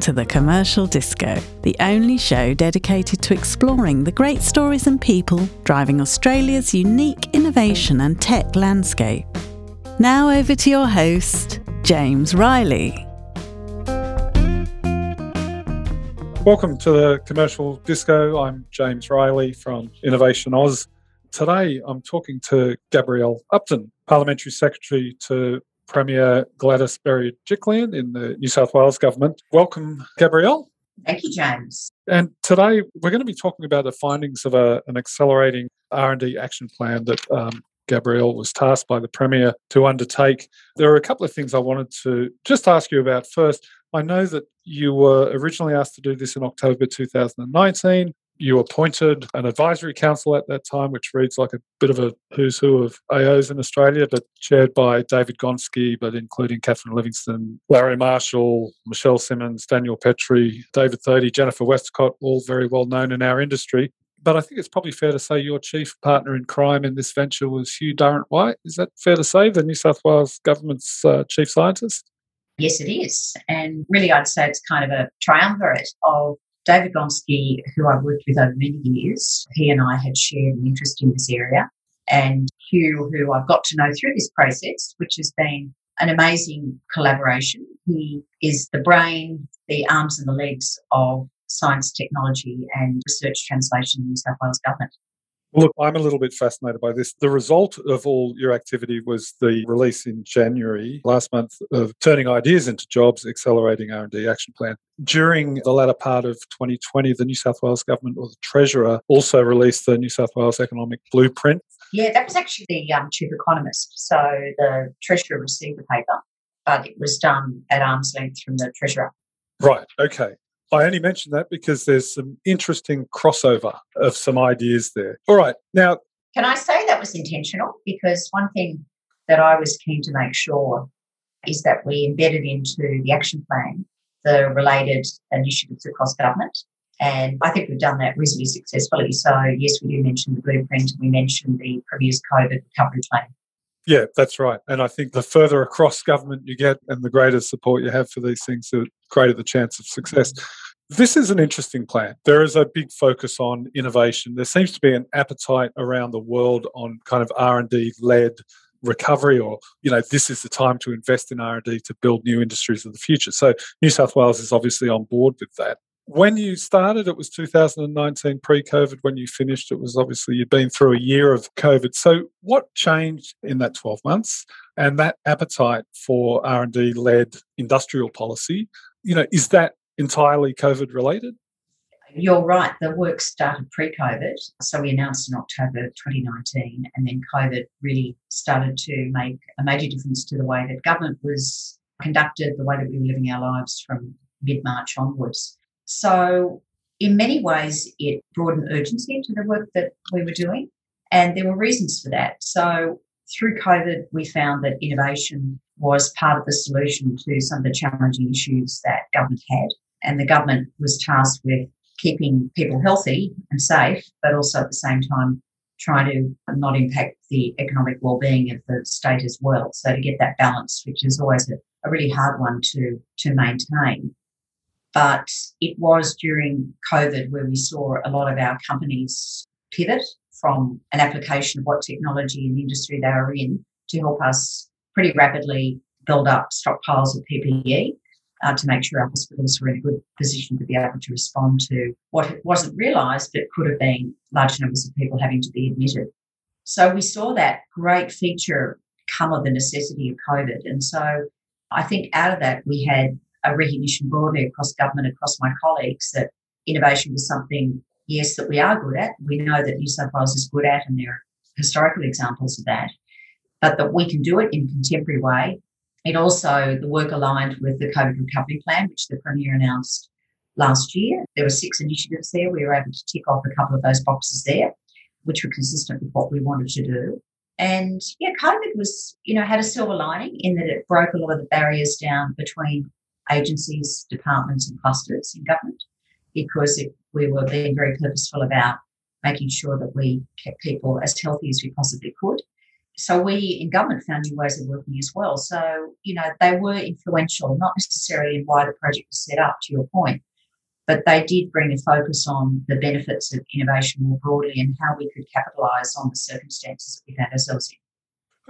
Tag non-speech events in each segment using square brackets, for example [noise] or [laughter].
to the Commercial Disco, the only show dedicated to exploring the great stories and people driving Australia's unique innovation and tech landscape. Now over to your host, James Riley. Welcome to the Commercial Disco. I'm James Riley from InnovationAus. Today I'm talking to Gabrielle Upton, Parliamentary Secretary to Premier Gladys Berejiklian in the New South Wales Government. Welcome, Gabrielle. Thank you, James. And today we're going to be talking about the findings of a, an accelerating R&D action plan that um, Gabrielle was tasked by the Premier to undertake. There are a couple of things I wanted to just ask you about. First, I know that you were originally asked to do this in October 2019 you appointed an advisory council at that time, which reads like a bit of a who's who of AOs in Australia, but chaired by David Gonski, but including Catherine Livingstone, Larry Marshall, Michelle Simmons, Daniel Petre, David Thodey, Jennifer Westacott, all very well known in our industry. But I think it's probably fair to say your chief partner in crime in this venture was Hugh Durrant-Whyte. Is that fair to say, the New South Wales government's uh, chief scientist? Yes, it is. And really, I'd say it's kind of a triumvirate of David Gonski, who I've worked with over many years, he and I had shared an interest in this area. And Hugh, who I've got to know through this process, which has been an amazing collaboration. He is the brain, the arms and the legs of science, technology, and research translation in the New South Wales Government. Look, I'm a little bit fascinated by this. The result of all your activity was the release in January last month of Turning Ideas into Jobs, Accelerating R&D Action Plan. During the latter part of 2020, the New South Wales Government or the Treasurer also released the New South Wales Economic Blueprint. Yeah, that was actually the um, Chief Economist. So the Treasurer received the paper, but it was done at arm's length from the Treasurer. Right, okay. I only mention that because there's some interesting crossover of some ideas there. All right. Now, can I say that was intentional? Because one thing that I was keen to make sure is that we embedded into the action plan the related initiatives across government. And I think we've done that reasonably successfully. So, yes, we do mention the blueprint, we mentioned the Premier's COVID recovery plan. Yeah, that's right. And I think the further across government you get and the greater support you have for these things, the greater the chance of success. This is an interesting plan. There is a big focus on innovation. There seems to be an appetite around the world on kind of R&D led recovery or you know this is the time to invest in R&D to build new industries of the future. So New South Wales is obviously on board with that when you started, it was 2019 pre COVID. When you finished, it was obviously you'd been through a year of COVID. So, what changed in that 12 months? And that appetite for R&D led industrial policy, you know, is that entirely COVID related? You're right. The work started pre COVID. So we announced in October 2019, and then COVID really started to make a major difference to the way that government was conducted, the way that we were living our lives from mid March onwards. So, in many ways, it brought an urgency to the work that we were doing. And there were reasons for that. So, through COVID, we found that innovation was part of the solution to some of the challenging issues that government had. And the government was tasked with keeping people healthy and safe, but also at the same time trying to not impact the economic well-being of the state as well. So to get that balance, which is always a, a really hard one to, to maintain. But it was during COVID where we saw a lot of our companies pivot from an application of what technology and industry they were in to help us pretty rapidly build up stockpiles of PPE uh, to make sure our hospitals were in a good position to be able to respond to what wasn't realised but could have been large numbers of people having to be admitted. So we saw that great feature come of the necessity of COVID. And so I think out of that, we had a recognition broadly across government, across my colleagues, that innovation was something, yes, that we are good at. We know that New South Wales is good at, and there are historical examples of that, but that we can do it in a contemporary way. It also, the work aligned with the COVID recovery plan, which the Premier announced last year. There were six initiatives there. We were able to tick off a couple of those boxes there, which were consistent with what we wanted to do. And yeah, COVID was, you know, had a silver lining in that it broke a lot of the barriers down between agencies, departments, and clusters in government because it, we were being very purposeful about making sure that we kept people as healthy as we possibly could. So we in government found new ways of working as well. So, you know, they were influential, not necessarily in why the project was set up, to your point, but they did bring a focus on the benefits of innovation more broadly and how we could capitalise on the circumstances that we found ourselves in.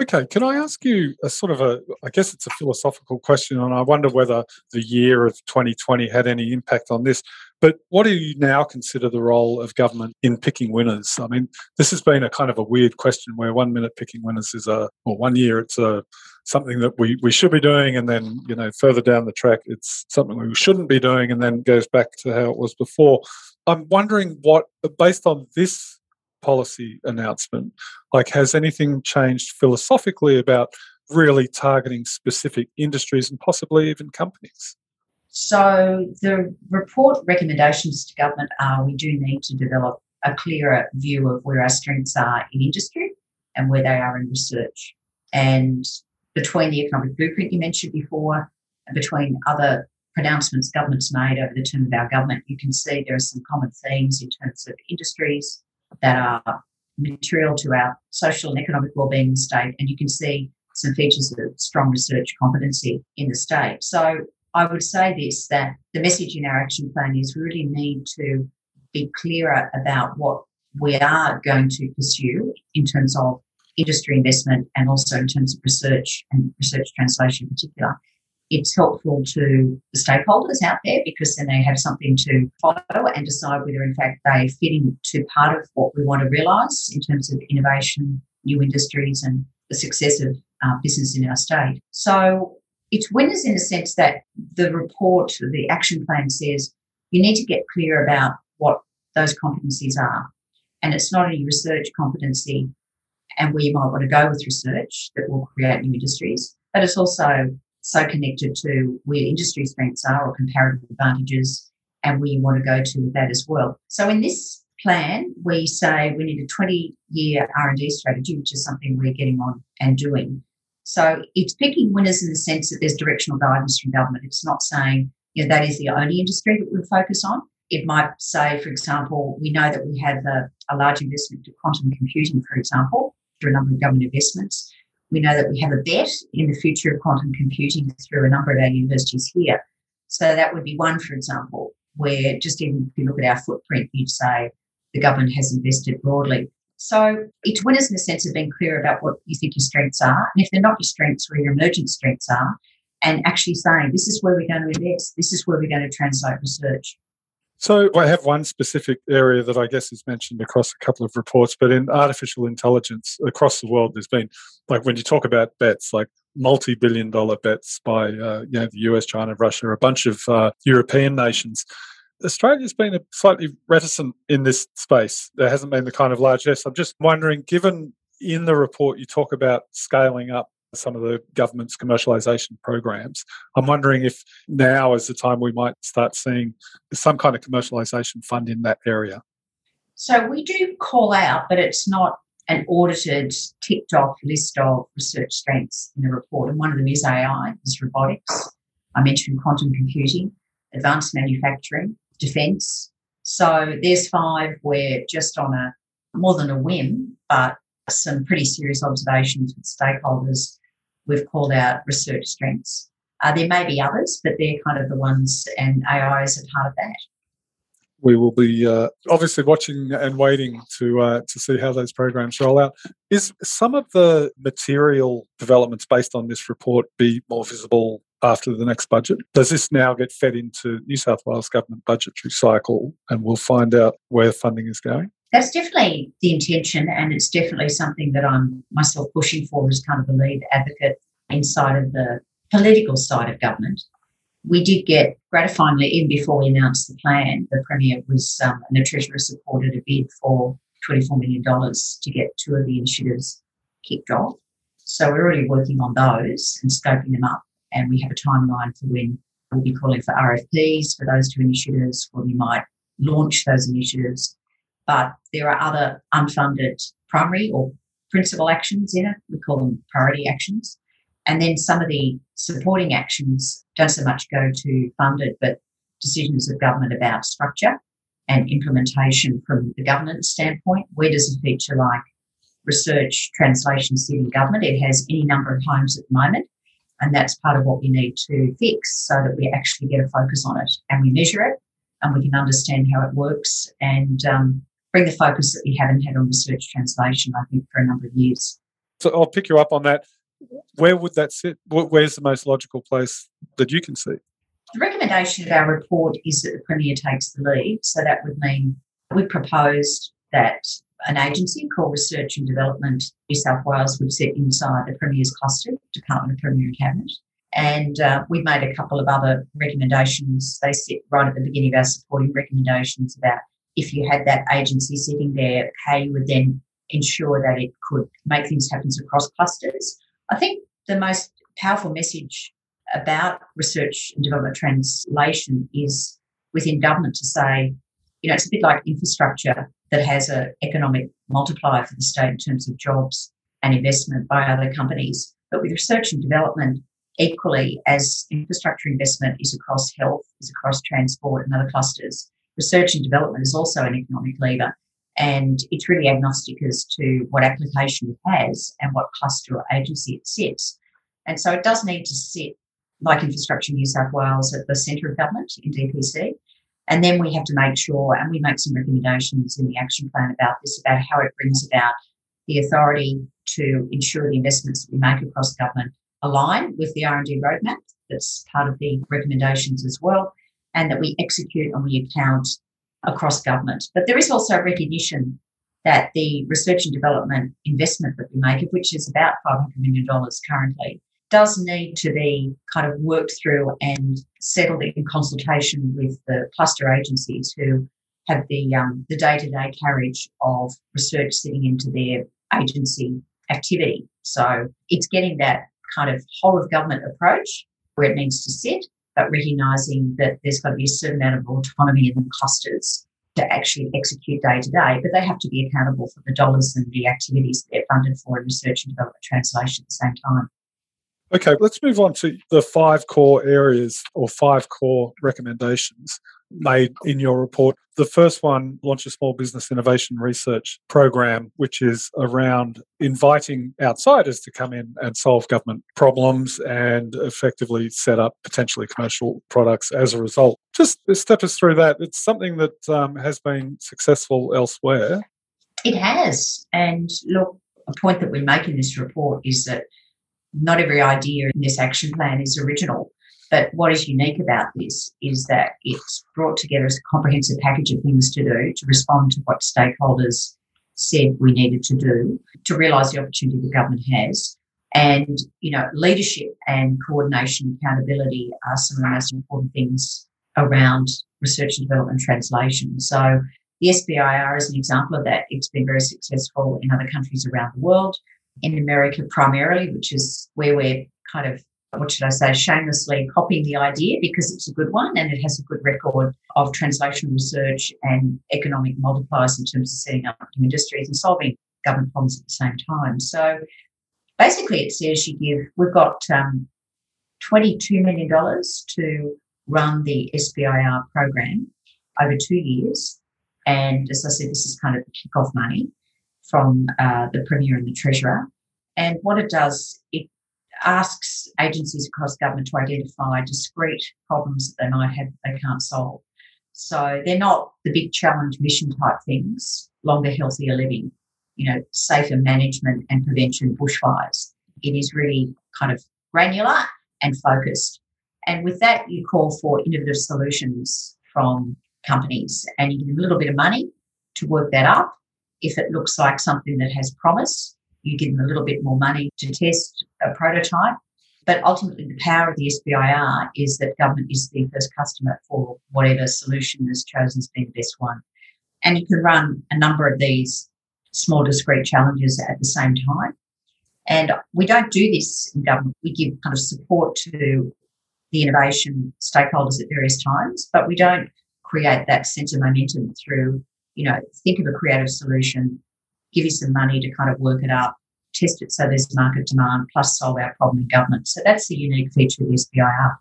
Okay, can I ask you a sort of a, I guess it's a philosophical question, and I wonder whether the year of 2020 had any impact on this. But what do you now consider the role of government in picking winners? I mean, this has been a kind of a weird question where one minute picking winners is a, or one year it's a something that we, we should be doing, and then you know further down the track it's something we shouldn't be doing, and then goes back to how it was before. I'm wondering what, based on this policy announcement. Like, has anything changed philosophically about really targeting specific industries and possibly even companies? So, the report recommendations to government are we do need to develop a clearer view of where our strengths are in industry and where they are in research. And between the economic blueprint you mentioned before and between other pronouncements governments made over the term of our government, you can see there are some common themes in terms of industries, that are material to our social and economic well-being state, and you can see some features of strong research competency in the state. So I would say this that the message in our action plan is we really need to be clearer about what we are going to pursue in terms of industry investment and also in terms of research and research translation in particular it's helpful to the stakeholders out there because then they have something to follow and decide whether, in fact, they fit into part of what we want to realise in terms of innovation, new industries, and the success of uh, business in our state. So it's winners in the sense that the report, the action plan says you need to get clear about what those competencies are. And it's not only research competency and where you might want to go with research that will create new industries, but it's also so connected to where industry strengths are or comparative advantages and where you want to go to with that as well. So in this plan, we say we need a 20 year R&D strategy, which is something we're getting on and doing. So it's picking winners in the sense that there's directional guidance from government. It's not saying you know, that is the only industry that we'll focus on. It might say, for example, we know that we have a, a large investment to quantum computing, for example, through a number of government investments. We know that we have a bet in the future of quantum computing through a number of our universities here. So that would be one, for example, where just even if you look at our footprint, you'd say the government has invested broadly. So it's winners in the sense of being clear about what you think your strengths are. And if they're not your strengths, where your emergent strengths are, and actually saying, this is where we're going to invest, this is where we're going to translate research. So I have one specific area that I guess is mentioned across a couple of reports, but in artificial intelligence across the world, there's been like when you talk about bets, like multi-billion dollar bets by uh, you know the US, China, Russia, a bunch of uh, European nations. Australia's been slightly reticent in this space. There hasn't been the kind of largesse. I'm just wondering, given in the report you talk about scaling up some of the government's commercialisation programs. I'm wondering if now is the time we might start seeing some kind of commercialisation fund in that area. So we do call out, but it's not an audited, ticked off list of research strengths in the report. And one of them is AI, is robotics. I mentioned quantum computing, advanced manufacturing, defence. So there's five where just on a more than a whim, but some pretty serious observations with stakeholders we've called out research strengths. Uh, there may be others, but they're kind of the ones, and AI is a part of that. We will be uh, obviously watching and waiting to uh, to see how those programs roll out. Is some of the material developments based on this report be more visible after the next budget? Does this now get fed into New South Wales government budgetary cycle, and we'll find out where funding is going? that's definitely the intention, and it's definitely something that I'm myself pushing for as kind of a lead advocate inside of the political side of government. We did get gratifyingly, even before we announced the plan, the Premier was um, and the Treasurer supported a bid for $24 million to get two of the initiatives kicked off. So we're already working on those and scoping them up, and we have a timeline for when we'll be calling for RFPs for those two initiatives, when we might launch those initiatives but there are other unfunded primary or principal actions in it. We call them priority actions. And then some of the supporting actions don't so much go to funded, but decisions of government about structure and implementation from the government standpoint. Where does a feature like research translation sit in government. It has any number of homes at the moment. And that's part of what we need to fix so that we actually get a focus on it and we measure it and we can understand how it works and um, bring the focus that we haven't had on research translation, I think, for a number of years. So I'll pick you up on that. Where would that sit? Where's the most logical place that you can see? The recommendation of our report is that the Premier takes the lead. So that would mean we proposed that an agency called Research and Development New South Wales would sit inside the Premier's cluster, Department of Premier and Cabinet. And uh, we've made a couple of other recommendations. They sit right at the beginning of our supporting recommendations about if you had that agency sitting there, how you would then ensure that it could make things happen across clusters. I think the most powerful message about research and development translation is within government to say, you know, it's a bit like infrastructure that has an economic multiplier for the state in terms of jobs and investment by other companies. But with research and development, equally as infrastructure investment is across health, is across transport and other clusters, research and development is also an economic lever. And it's really agnostic as to what application it has and what cluster or agency it sits. And so it does need to sit, like Infrastructure New South Wales, at the centre of government in DPC. And then we have to make sure, and we make some recommendations in the action plan about this, about how it brings about the authority to ensure the investments that we make across government align with the R&D roadmap. That's part of the recommendations as well, and that we execute and we account across government. But there is also recognition that the research and development investment that we make, of which is about $500 million currently, does need to be kind of worked through and settled in consultation with the cluster agencies who have the um, the day-to-day carriage of research sitting into their agency activity. So it's getting that kind of whole of government approach where it needs to sit, but recognising that there's got to be a certain amount of autonomy in the clusters to actually execute day to day, but they have to be accountable for the dollars and the activities that they're funded for in research and development translation at the same time. Okay, let's move on to the five core areas or five core recommendations made in your report. The first one, launch a small business innovation research program, which is around inviting outsiders to come in and solve government problems and effectively set up potentially commercial products as a result. Just step us through that. It's something that um, has been successful elsewhere. It has. And look, a point that we make in this report is that not every idea in this action plan is original. But what is unique about this is that it's brought together as a comprehensive package of things to do to respond to what stakeholders said we needed to do to realise the opportunity the government has. And, you know, leadership and coordination, accountability are some of the most important things around research and development translation. So the SBIR is an example of that. It's been very successful in other countries around the world in America primarily, which is where we're kind of, what should I say, shamelessly copying the idea because it's a good one and it has a good record of translational research and economic multipliers in terms of setting up new industries and solving government problems at the same time. So basically, it says you give, we've got um, $22 million to run the SBIR program over two years. And as I said, this is kind of the kick-off money from uh, the Premier and the Treasurer. And what it does, it asks agencies across government to identify discrete problems that they might have they can't solve. So they're not the big challenge mission type things, longer, healthier living, you know, safer management and prevention bushfires. It is really kind of granular and focused. And with that, you call for innovative solutions from companies and you give them a little bit of money to work that up if it looks like something that has promise, you give them a little bit more money to test a prototype. But ultimately, the power of the SBIR is that government is the first customer for whatever solution is chosen as being the best one. And you can run a number of these small, discrete challenges at the same time. And we don't do this in government. We give kind of support to the innovation stakeholders at various times, but we don't create that sense of momentum through you know, think of a creative solution, give you some money to kind of work it up, test it so there's market demand, plus solve our problem in government. So that's the unique feature of the SBIR.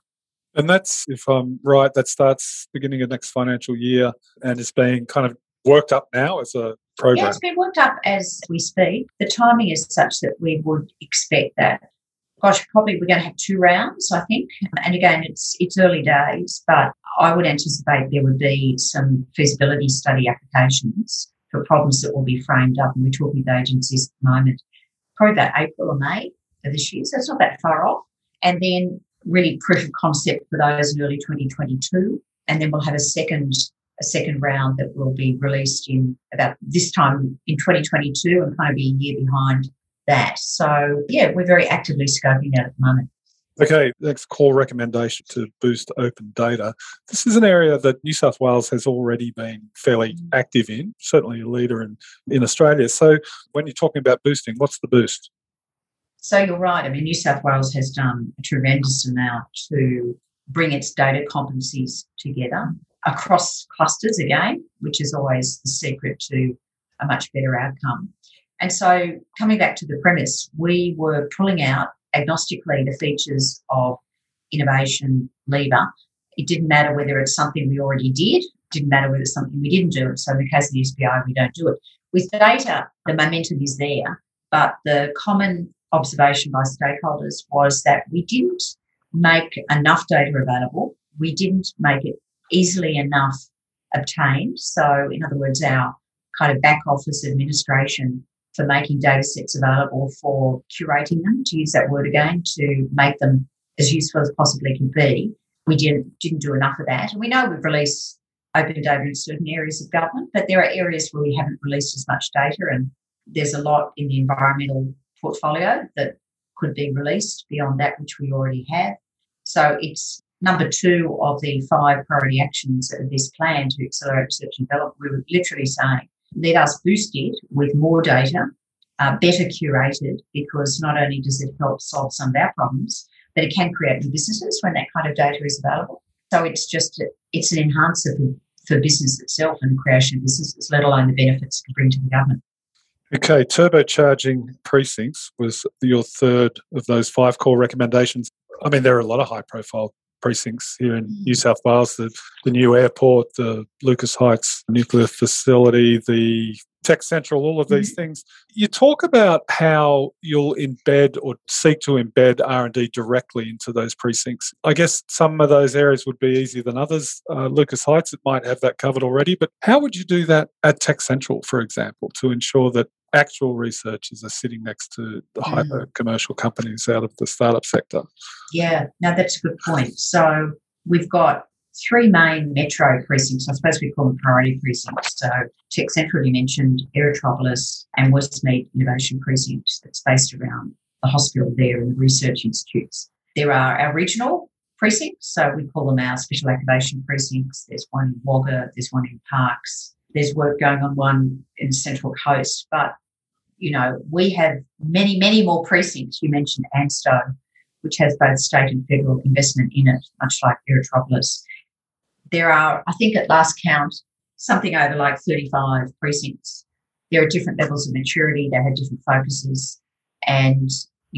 And that's, if I'm right, that starts beginning of next financial year and is being kind of worked up now as a program? Yeah, it's been worked up as we speak. The timing is such that we would expect that. Gosh, probably we're going to have two rounds, I think. And again, it's it's early days, but I would anticipate there would be some feasibility study applications for problems that will be framed up. And we're talking with agencies at the moment, probably about April or May of this year. So it's not that far off. And then really proof of concept for those in early 2022. And then we'll have a second a second round that will be released in about this time in 2022 and kind of be a year behind that. So yeah, we're very actively scoping that at the moment. Okay, next core recommendation to boost open data. This is an area that New South Wales has already been fairly mm. active in, certainly a leader in, in Australia. So when you're talking about boosting, what's the boost? So you're right. I mean, New South Wales has done a tremendous amount to bring its data competencies together across clusters again, which is always the secret to a much better outcome. And so, coming back to the premise, we were pulling out agnostically the features of innovation lever. It didn't matter whether it's something we already did, didn't matter whether it's something we didn't do. So, in the case of the SBI, we don't do it. With data, the momentum is there, but the common observation by stakeholders was that we didn't make enough data available. We didn't make it easily enough obtained. So, in other words, our kind of back office administration for making data sets available for curating them, to use that word again, to make them as useful as possibly can be. We didn't, didn't do enough of that. And we know we've released open data in certain areas of government, but there are areas where we haven't released as much data. And there's a lot in the environmental portfolio that could be released beyond that which we already have. So it's number two of the five priority actions of this plan to accelerate research and development. We were literally saying, let us boost it with more data, uh, better curated, because not only does it help solve some of our problems, but it can create new businesses when that kind of data is available. So it's just, it's an enhancer for, for business itself and creation of businesses, let alone the benefits it can bring to the government. Okay, turbocharging precincts was your third of those five core recommendations. I mean, there are a lot of high profile precincts here in New South Wales the, the new airport, the Lucas Heights nuclear facility, the Tech Central, all of these mm-hmm. things. You talk about how you'll embed or seek to embed R&D directly into those precincts. I guess some of those areas would be easier than others. Uh, Lucas Heights, it might have that covered already, but how would you do that at Tech Central, for example, to ensure that actual researchers are sitting next to the mm. hyper commercial companies out of the startup sector? Yeah, no, that's a good point. So we've got three main metro precincts. I suppose we call them priority precincts. So Tech Central, you mentioned, Aerotropolis and Westmead Innovation Precinct that's based around the hospital there and the research institutes. There are our regional precincts, so we call them our special activation precincts. There's one in Wagga, there's one in Parkes, there's work going on one in Central Coast, but you know, we have many, many more precincts. You mentioned ANSTO, which has both state and federal investment in it, much like Aerotropolis there are, I think at last count, something over like 35 precincts. There are different levels of maturity, they have different focuses. And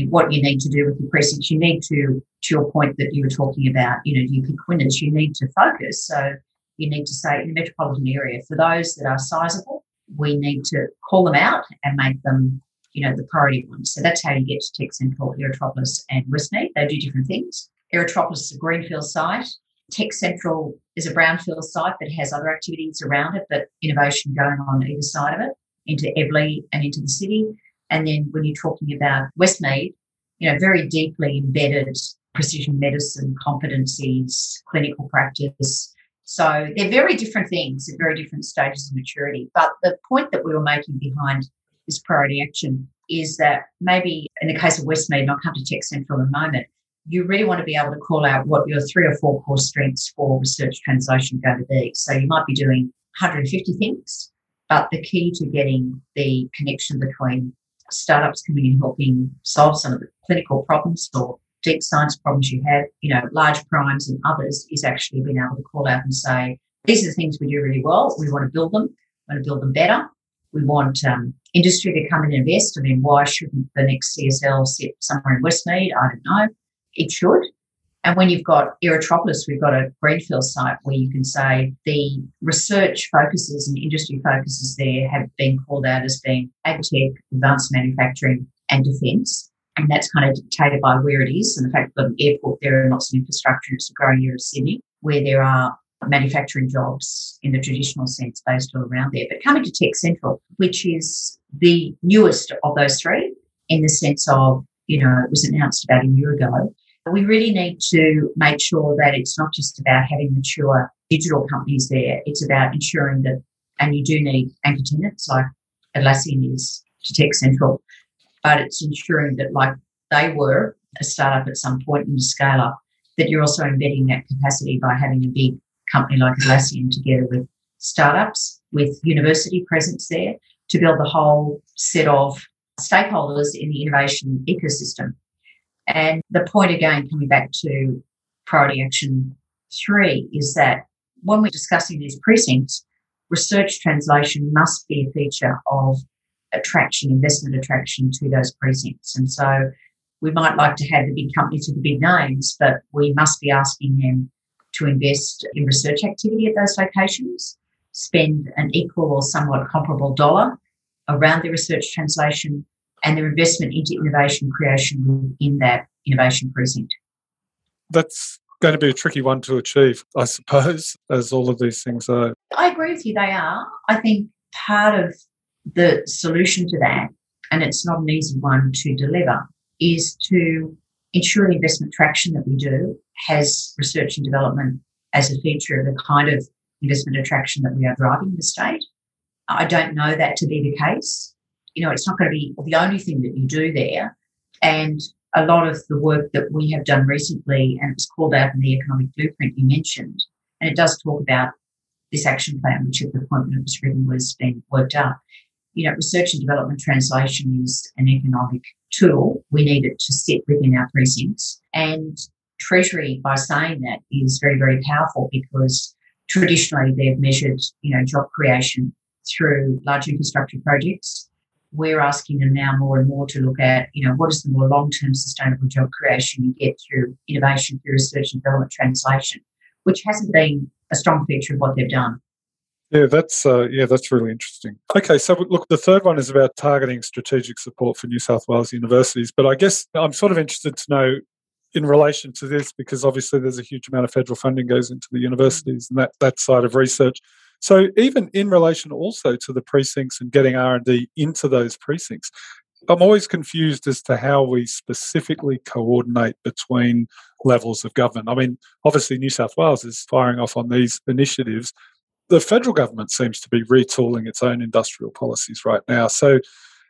what you need to do with your precincts, you need to, to your point that you were talking about, you know, you pick winners, you need to focus. So you need to say in the metropolitan area, for those that are sizable, we need to call them out and make them, you know, the priority ones. So that's how you get to Tech Central, Aerotropolis, and Westmead. They do different things. Aerotropolis is a greenfield site. Tech Central is a brownfield site that has other activities around it, but innovation going on either side of it into Eveleigh and into the city. And then when you're talking about Westmead, you know, very deeply embedded precision medicine competencies, clinical practice. So they're very different things at very different stages of maturity. But the point that we were making behind this priority action is that maybe in the case of Westmead, and I'll come to Tech Central in a moment, you really want to be able to call out what your three or four core strengths for research translation are going to be. So you might be doing 150 things, but the key to getting the connection between startups coming and helping solve some of the clinical problems or deep science problems you have, you know, large primes and others is actually being able to call out and say, these are the things we do really well. We want to build them. We want to build them better. We want um, industry to come and invest. I mean, why shouldn't the next CSL sit somewhere in Westmead? I don't know it should. And when you've got Aerotropolis, we've got a greenfield site where you can say the research focuses and industry focuses there have been called out as being ag tech, advanced manufacturing, and defence. And that's kind of dictated by where it is and the fact that an airport there and lots of infrastructure. It's a growing area of Sydney where there are manufacturing jobs in the traditional sense based all around there. But coming to Tech Central, which is the newest of those three in the sense of, you know, it was announced about a year ago. We really need to make sure that it's not just about having mature digital companies there. It's about ensuring that, and you do need anchor tenants like Atlassian is to Tech Central, but it's ensuring that, like they were a startup at some point in the scale up, that you're also embedding that capacity by having a big company like Atlassian together with startups, with university presence there to build the whole set of stakeholders in the innovation ecosystem. And the point again, coming back to priority action three, is that when we're discussing these precincts, research translation must be a feature of attraction, investment attraction to those precincts. And so we might like to have the big companies with the big names, but we must be asking them to invest in research activity at those locations, spend an equal or somewhat comparable dollar around their research translation and their investment into innovation creation within that innovation precinct. That's going to be a tricky one to achieve, I suppose, as all of these things are. I agree with you, they are. I think part of the solution to that, and it's not an easy one to deliver, is to ensure the investment traction that we do has research and development as a feature of the kind of investment attraction that we are driving in the state. I don't know that to be the case. You know, it's not going to be the only thing that you do there. And a lot of the work that we have done recently, and it was called out in the economic blueprint you mentioned, and it does talk about this action plan, which at the point when it was written was being worked up. You know, research and development translation is an economic tool. We need it to sit within our precincts. And Treasury, by saying that, is very, very powerful because traditionally they've measured, you know, job creation through large infrastructure projects. We're asking them now more and more to look at, you know, what is the more long-term sustainable job creation you get through innovation, through research and development translation, which hasn't been a strong feature of what they've done. Yeah, that's uh, yeah, that's really interesting. Okay, so look, the third one is about targeting strategic support for New South Wales universities. But I guess I'm sort of interested to know in relation to this because obviously there's a huge amount of federal funding goes into the universities and that that side of research. So even in relation also to the precincts and getting R and D into those precincts, I'm always confused as to how we specifically coordinate between levels of government. I mean, obviously New South Wales is firing off on these initiatives, the federal government seems to be retooling its own industrial policies right now. So,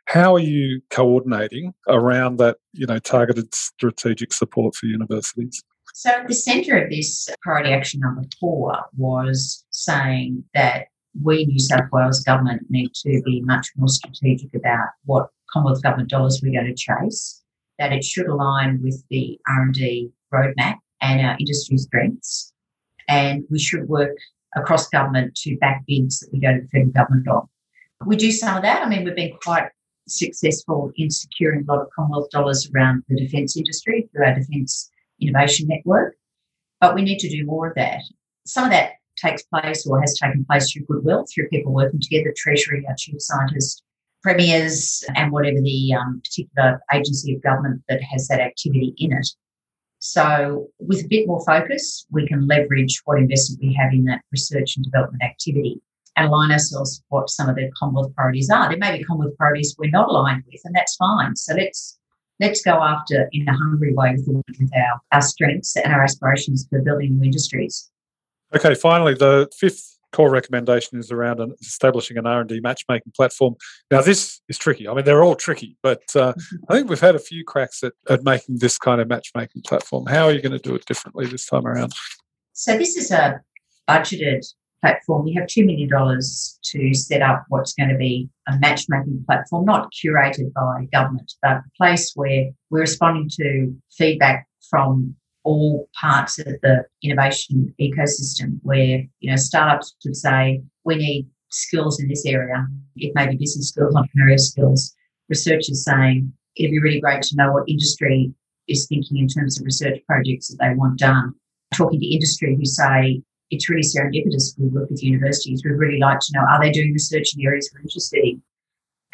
how are you coordinating around that, you know, targeted strategic support for universities? So, at the centre of this priority action number four was saying that we, New South Wales government, need to be much more strategic about what Commonwealth government dollars we're going to chase. That it should align with the R and D roadmap and our industry strengths, and we should work across government to back bids that we go to the federal government on. We do some of that. I mean, we've been quite successful in securing a lot of Commonwealth dollars around the defence industry through our Defence Innovation Network, but we need to do more of that. Some of that takes place or has taken place through goodwill, through people working together, Treasury, our chief scientist, premiers, and whatever the um, particular agency of government that has that activity in it. So, with a bit more focus, we can leverage what investment we have in that research and development activity and align ourselves with what some of the Commonwealth priorities are. There may be Commonwealth priorities we're not aligned with, and that's fine. So let's let's go after in a hungry way with, with our, our strengths and our aspirations for building new industries. Okay, finally, the fifth core recommendation is around an, establishing an R&D matchmaking platform. Now, this is tricky. I mean, they're all tricky, but uh, [laughs] I think we've had a few cracks at, at making this kind of matchmaking platform. How are you going to do it differently this time around? So this is a budgeted platform. We have $2 million to set up what's going to be a matchmaking platform, not curated by government, but a place where we're responding to feedback from all parts of the innovation ecosystem where, you know, startups would say, we need skills in this area. It may be business skills, entrepreneurial skills. Researchers saying, it'd be really great to know what industry is thinking in terms of research projects that they want done. Talking to industry who say it's really serendipitous. We work with universities. We'd really like to know are they doing research in areas we're interested in?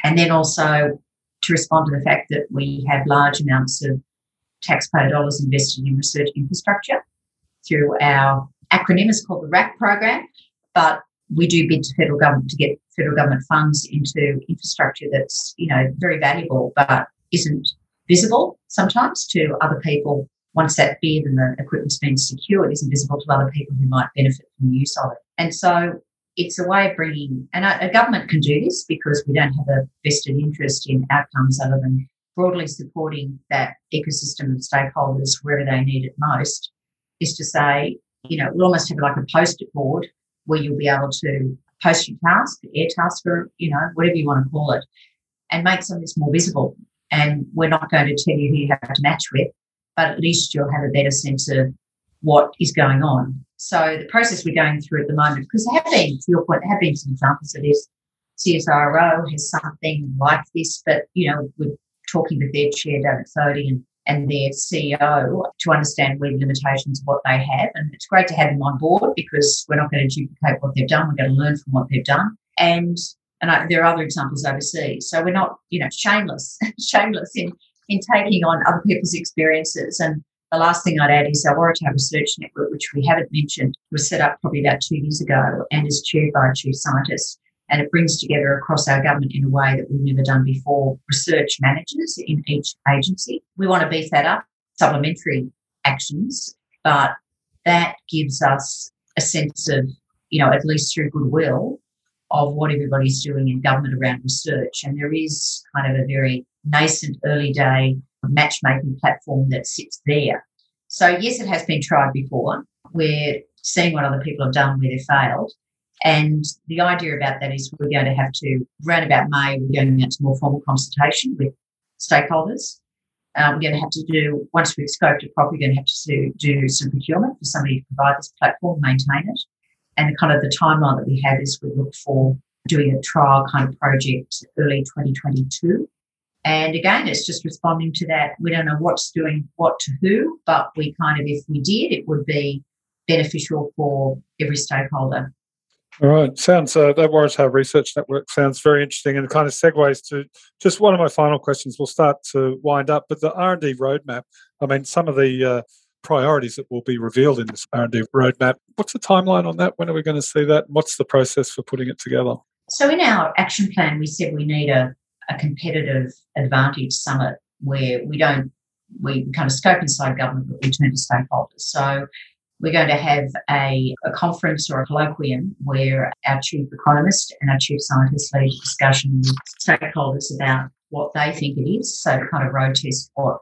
And then also to respond to the fact that we have large amounts of taxpayer dollars invested in research infrastructure through our acronym. Is called the RAC program, but we do bid to federal government to get federal government funds into infrastructure that's you know very valuable but isn't visible sometimes to other people. Once that bid and the equipment's been secured isn't visible to other people who might benefit from the use of it. And so it's a way of bringing and a, a government can do this because we don't have a vested interest in outcomes other than broadly supporting that ecosystem of stakeholders wherever they need it most is to say you know we'll almost have like a post-it board where you'll be able to post your task, air task, or you know whatever you want to call it, and make some of this more visible. And we're not going to tell you who you have to match with, but at least you'll have a better sense of what is going on. So the process we're going through at the moment, because there have been, to your point, there have been some examples of this. CSIRO has something like this, but you know we're talking with their chair, David Thodey, and and their CEO to understand where the limitations of what they have. And it's great to have them on board because we're not going to duplicate what they've done. We're going to learn from what they've done. And and I, there are other examples overseas. So we're not, you know, shameless, [laughs] shameless in in taking on other people's experiences. And the last thing I'd add is our Waratah Research Network, which we haven't mentioned, was set up probably about two years ago and is chaired by a chief scientist and it brings together across our government in a way that we've never done before research managers in each agency. We want to beef that up, supplementary actions, but that gives us a sense of, you know, at least through goodwill, of what everybody's doing in government around research. And there is kind of a very nascent early day matchmaking platform that sits there. So, yes, it has been tried before. We're seeing what other people have done where they failed. And the idea about that is we're going to have to, around about May, we're going into more formal consultation with stakeholders. Uh, we're going to have to do, once we've scoped it properly, we're going to have to do some procurement for somebody to provide this platform, maintain it. And kind of the timeline that we have is we look for doing a trial kind of project early 2022. And again, it's just responding to that. We don't know what's doing what to who, but we kind of, if we did, it would be beneficial for every stakeholder all right. Sounds uh, that Waratah Research Network sounds very interesting, and kind of segues to just one of my final questions. We'll start to wind up, but the R and D roadmap. I mean, some of the uh, priorities that will be revealed in this R and D roadmap. What's the timeline on that? When are we going to see that? What's the process for putting it together? So, in our action plan, we said we need a, a competitive advantage summit where we don't we kind of scope inside government, but we turn to stakeholders. So we're going to have a, a conference or a colloquium where our chief economist and our chief scientist lead a discussion with stakeholders about what they think it is. So kind of road test what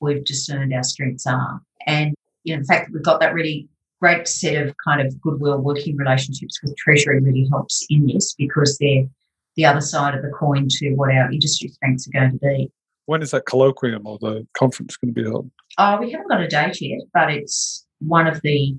we've discerned our strengths are. And you know, the fact that we've got that really great set of kind of goodwill working relationships with Treasury really helps in this because they're the other side of the coin to what our industry strengths are going to be. When is that colloquium or the conference going to be held? Oh, we haven't got a date yet, but it's one of the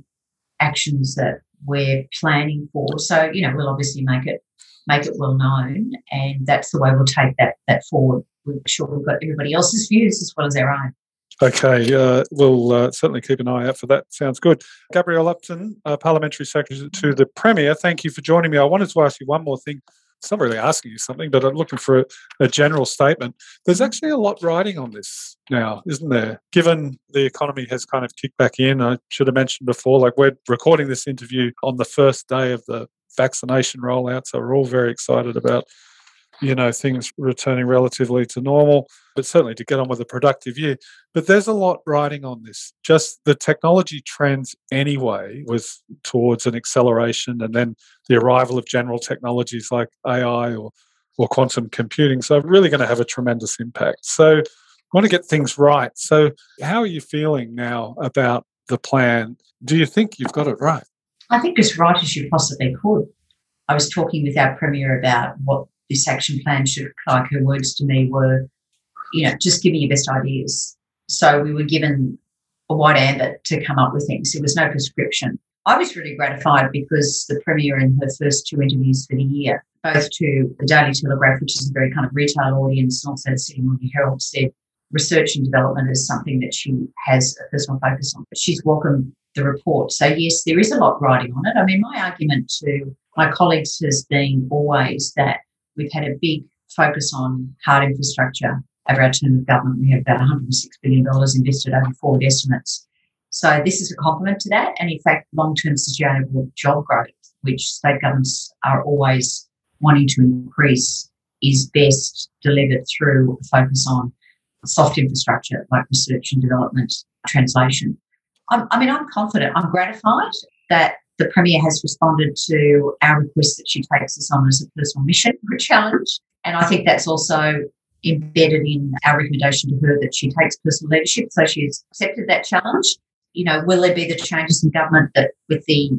actions that we're planning for. So, you know, we'll obviously make it make it well known, and that's the way we'll take that that forward. We're sure we've got everybody else's views as well as our own. Okay, uh, we'll uh, certainly keep an eye out for that. Sounds good. Gabrielle Upton, uh, Parliamentary Secretary to the Premier, thank you for joining me. I wanted to ask you one more thing it's not really asking you something, but I'm looking for a, a, general statement. There's mm-hmm. actually a lot riding on this now, isn't there? Given the economy has kind of kicked back in, I should have mentioned before, like we're recording this interview on the first day of the vaccination rollout, so we're all very excited about you know things returning relatively to normal but certainly to get on with a productive year. But there's a lot riding on this. Just the technology trends anyway was towards an acceleration and then the arrival of general technologies like ai or or quantum computing so really going to have a tremendous impact. So want to get things right. So how are you feeling now about the plan? Do you think you've got it right? I think as right as you possibly could. I was talking with our premier about what this action plan should look like. Her words to me were, you know, just give me your best ideas. So we were given a wide ambit to come up with things. There was no prescription. I was really gratified because the Premier in her first two interviews for the year, both to the Daily Telegraph, which is a very kind of retail audience, and also the Sydney Morning Herald, said research and development is something that she has a personal focus on. But she's welcomed the report. So, yes, there is a lot riding on it. I mean, my argument to my colleagues has been always that we've had a big focus on hard infrastructure over our term of government. We have about $106 billion invested over forward estimates. So, this is a complement to that. And in fact, long term sustainable job growth, which state governments are always wanting to increase, is best delivered through a focus on soft infrastructure like research and development, translation. I'm, I mean, I'm confident, I'm gratified that the Premier has responded to our request that she takes this on as a personal mission or a challenge. And I think that's also embedded in our recommendation to her that she takes personal leadership. So she's accepted that challenge. You know, will there be the changes in government that with the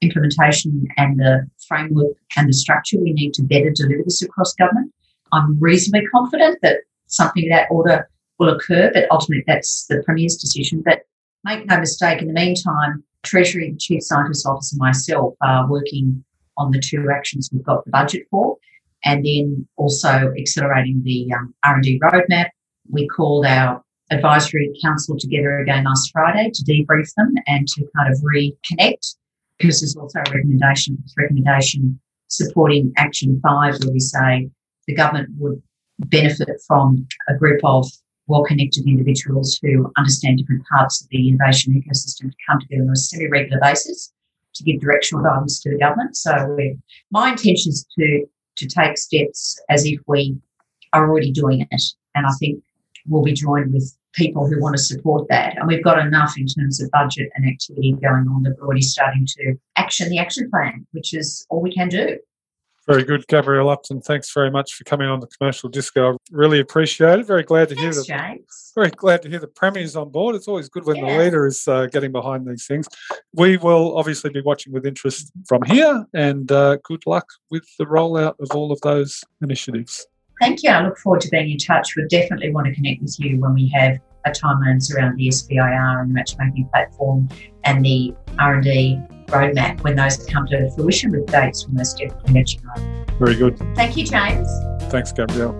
implementation and the framework and the structure we need to better deliver this across government? I'm reasonably confident that something of that order will occur, but ultimately that's the Premier's decision. But make no mistake, in the meantime, Treasury Chief Scientist Officer myself are working on the two actions we've got the budget for, and then also accelerating the um, R&D roadmap. We called our advisory council together again last Friday to debrief them and to kind of reconnect because there's also a recommendation, recommendation supporting Action 5 where we say the government would benefit from a group of well connected individuals who understand different parts of the innovation ecosystem to come together on a semi regular basis to give directional guidance to the government. So, my intention is to, to take steps as if we are already doing it. And I think we'll be joined with people who want to support that. And we've got enough in terms of budget and activity going on that we're already starting to action the action plan, which is all we can do. Very good, Gabrielle Upton. Thanks very much for coming on the commercial disco. I really appreciate it. Very glad to Thanks, hear that. James. Very glad to hear the Premier's on board. It's always good when Yeah. the leader is uh, getting behind these things. We will obviously be watching with interest from here, and uh, good luck with the rollout of all of those initiatives. Thank you. I look forward to being in touch. We definitely want to connect with you when we have a timelines around the SBIR and the matchmaking platform and the R&D roadmap when those come to fruition with dates. We'll most definitely let you know. Very good. Thank you, James. Thanks, Gabrielle.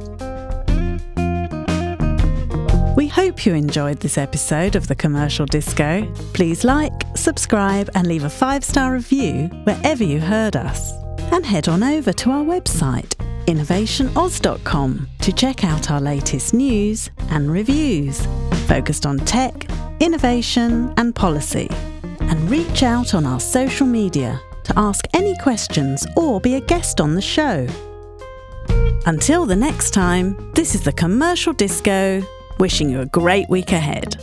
We hope you enjoyed this episode of The Commercial Disco. Please like, subscribe, and leave a five star review wherever you heard us. And head on over to our website, innovationaus.com, to check out our latest news and reviews focused on tech, innovation, and policy. And reach out on our social media to ask any questions or be a guest on the show. Until the next time, this is the Commercial Disco, wishing you a great week ahead.